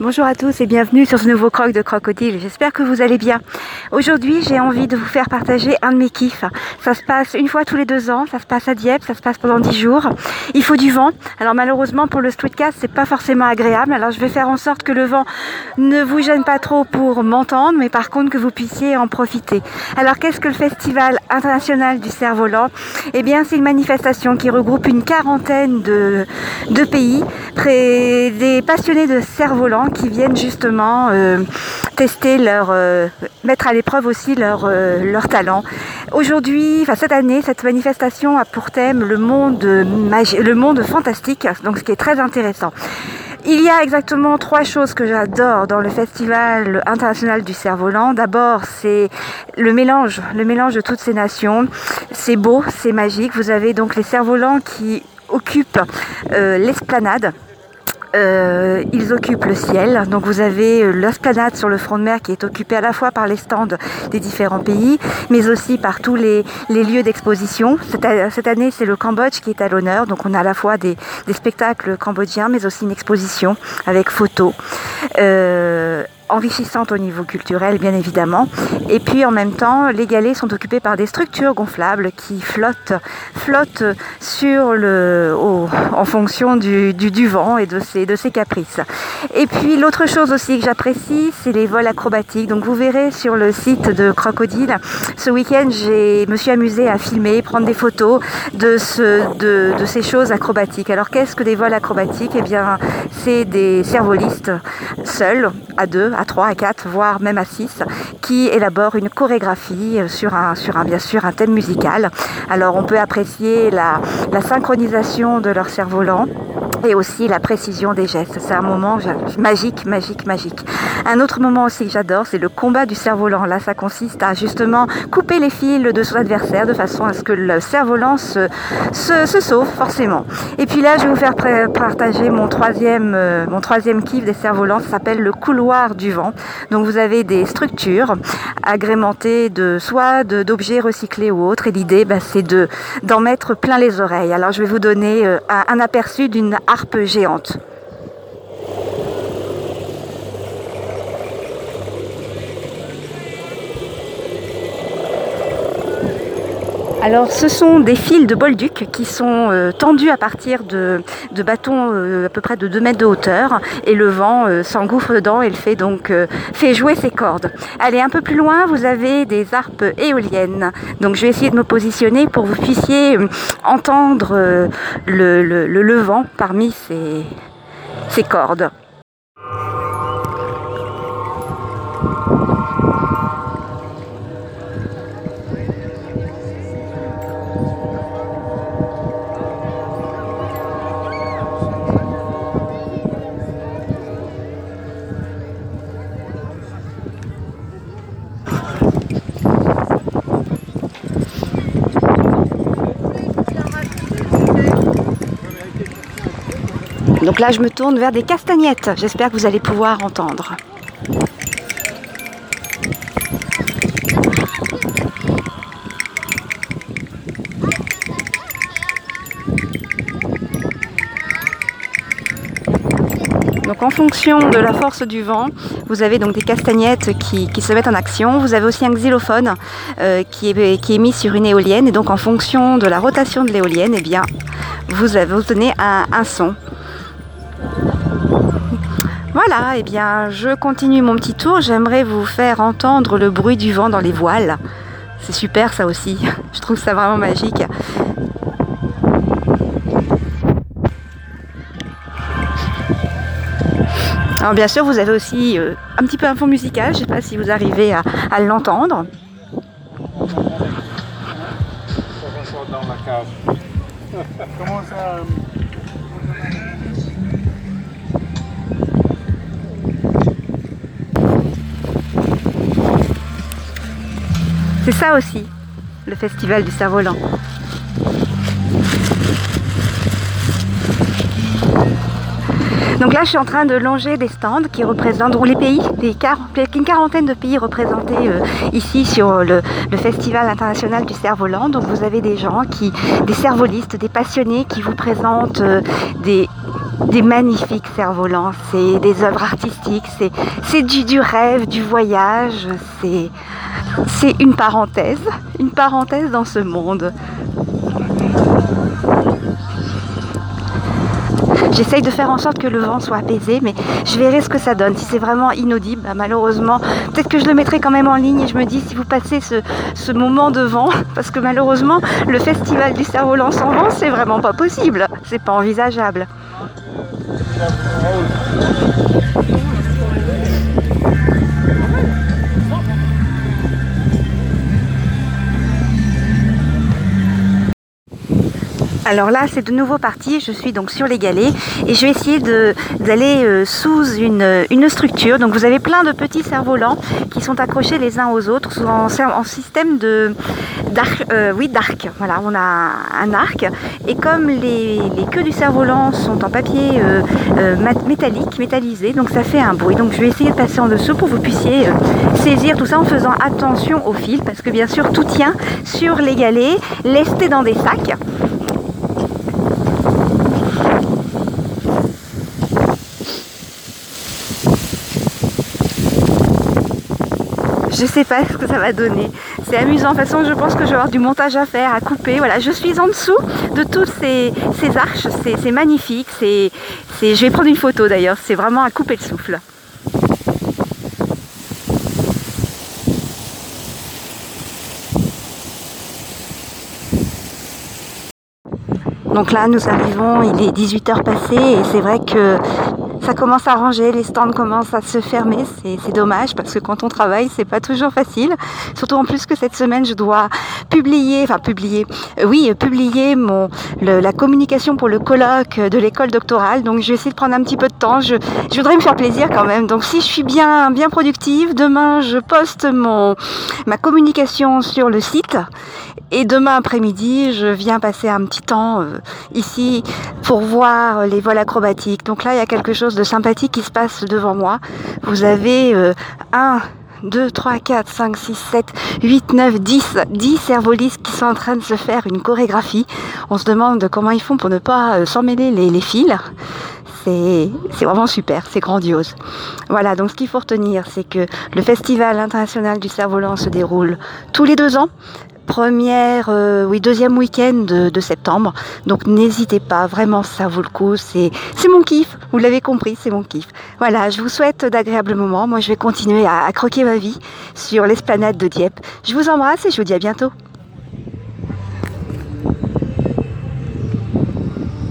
Bonjour à tous et bienvenue sur ce nouveau croc de crocodile. J'espère que vous allez bien. Aujourd'hui, j'ai envie de vous faire partager un de mes kiffs. Ça se passe une fois tous les deux ans. Ça se passe à Dieppe. Ça se passe pendant dix jours. Il faut du vent. Alors malheureusement pour le streetcast, c'est pas forcément agréable. Alors je vais faire en sorte que le vent ne vous gêne pas trop pour m'entendre, mais par contre que vous puissiez en profiter. Alors qu'est-ce que le Festival international du cerf-volant? Eh bien, c'est une manifestation qui regroupe une quarantaine de, pays, des passionnés de cerf-volant qui viennent justement euh, tester leur, euh, mettre à l'épreuve aussi leur, euh, leur talent. Aujourd'hui, enfin cette année, cette manifestation a pour thème le monde le monde fantastique, donc ce qui est très intéressant. Il y a exactement trois choses que j'adore dans le Festival international du cerf-volant. D'abord, c'est le mélange, le mélange de toutes ces nations. C'est beau, c'est magique. Vous avez donc les cerfs-volants qui occupent l'esplanade euh, ils occupent le ciel. Donc vous avez euh, l'esplanade sur le front de mer qui est occupée à la fois par les stands des différents pays, mais aussi par tous les, lieux d'exposition. Cette, année, c'est le Cambodge qui est à l'honneur. Donc on a à la fois des, spectacles cambodgiens, mais aussi une exposition avec photos. Euh, enrichissante au niveau culturel, bien évidemment. Et puis en même temps, les galets sont occupés par des structures gonflables qui flottent, flottent sur le, en fonction du, du, vent et de ses, de caprices. Et puis l'autre chose aussi que j'apprécie, c'est les vols acrobatiques. Donc vous verrez sur le site de Crocodile, ce week-end, je me suis amusée à filmer, prendre des photos de, de ces choses acrobatiques. Alors qu'est-ce que des vols acrobatiques? Eh bien, c'est des cervolistes seuls, à deux, à 3, à 4, voire même à 6, qui élaborent une chorégraphie sur un, sur un, bien sûr, un thème musical. Alors on peut apprécier la, la synchronisation de leur cerf-volant et aussi la précision des gestes. C'est un moment magique, magique, magique. Un autre moment aussi que j'adore, c'est le combat du cerf-volant. Là, ça consiste à justement couper les fils de son adversaire de façon à ce que le cerf-volant se, se, sauve forcément. Et puis là, je vais vous faire partager mon troisième, euh, mon troisième kiff des cerfs-volants. Ça s'appelle le couloir du vent. Donc vous avez des structures agrémentées de soit d'objets recyclés ou autres. Et l'idée, bah, c'est de d'en mettre plein les oreilles. Alors je vais vous donner euh, un aperçu d'une harpe géante. Alors ce sont des fils de bolduc qui sont euh, tendus à partir de, bâtons euh, à peu près de 2 mètres de hauteur et le vent euh, s'engouffre dedans et le fait donc fait jouer ses cordes. Allez un peu plus loin vous avez des harpes éoliennes. Donc je vais essayer de me positionner pour que vous puissiez entendre le, vent parmi ces cordes. Donc là, je me tourne vers des castagnettes. J'espère que vous allez pouvoir entendre. Donc en fonction de la force du vent, vous avez donc des castagnettes qui, se mettent en action. Vous avez aussi un xylophone euh, qui, est, mis sur une éolienne. Et donc en fonction de la rotation de l'éolienne, eh bien, vous, avez, vous tenez un, un son. Voilà, et eh bien je continue mon petit tour. J'aimerais vous faire entendre le bruit du vent dans les voiles. C'est super ça aussi. Je trouve ça vraiment magique. Alors bien sûr, vous avez aussi euh, un petit peu un fond musical. Je ne sais pas si vous arrivez à, l'entendre. Ça C'est ça aussi, le festival du cerf-volant. Donc là, je suis en train de longer des stands qui représentent, les pays, des une quarantaine de pays représentés euh, ici sur le, Festival international du cerf-volant. Donc vous avez des gens qui, des cervolistes, des passionnés qui vous présentent euh, des magnifiques cerfs-volants, c'est des œuvres artistiques, c'est du, du rêve, du voyage, c'est une parenthèse, une parenthèse dans ce monde. J'essaye de faire en sorte que le vent soit apaisé, mais je verrai ce que ça donne. Si c'est vraiment inaudible, bah, malheureusement, peut-être que je le mettrai quand même en ligne et je me dis si vous passez ce, ce moment de vent, parce que malheureusement, le festival du cerf-volant sans vent, c'est vraiment pas possible. C'est pas envisageable. Alors là, c'est de nouveau parti. Je suis donc sur les galets et je vais essayer d'aller euh, sous une, une, structure. Donc vous avez plein de petits cerfs-volants qui sont accrochés les uns aux autres en, en système de d'arc. Euh, oui, d'arc. Voilà, on a un arc et comme les, les queues du cerf-volant sont en papier euh, métallique, métallisé, donc ça fait un bruit. Donc je vais essayer de passer en dessous pour que vous puissiez saisir tout ça en faisant attention au fil parce que bien sûr tout tient sur les galets, lestés dans des sacs. Je sais pas ce que ça va donner. C'est amusant. De toute façon, je pense que je vais avoir du montage à faire, à couper. Voilà, je suis en dessous de toutes ces, arches. C'est magnifique. Je vais prendre une photo d'ailleurs. C'est vraiment à couper le souffle. Donc là, nous arrivons, il est 18h passé et c'est vrai que ça commence à ranger, les stands commencent à se fermer, c'est dommage parce que quand on travaille, c'est pas toujours facile. Surtout en plus que cette semaine, je dois publier, enfin publier, euh, oui, publier mon la communication pour le colloque de l'école doctorale. Donc je vais essayer de prendre un petit peu de temps. Je, voudrais me faire plaisir quand même. Donc si je suis bien bien productive, demain je poste mon ma communication sur le site et demain après-midi, je viens passer un petit temps euh, ici pour voir les vols acrobatiques. Donc là, il y a quelque chose de sympathique qui se passe devant moi. Vous avez euh, un 2, 3, 4, 5, 6, 7, 8, 9, 10, 10 cervolistes qui sont en train de se faire une chorégraphie. On se demande comment ils font pour ne pas euh, s'emmêler les, les fils. C'est vraiment super, c'est grandiose. Voilà, donc ce qu'il faut retenir, c'est que le Festival international du cerf-volant se déroule tous les deux ans première, euh, oui, deuxième week-end de, septembre. Donc n'hésitez pas, vraiment ça vaut le coup. C'est, c'est mon kiff, vous l'avez compris, c'est mon kiff. Voilà, je vous souhaite d'agréables moments. Moi je vais continuer à croquer ma vie sur l'esplanade de Dieppe. Je vous embrasse et je vous dis à bientôt.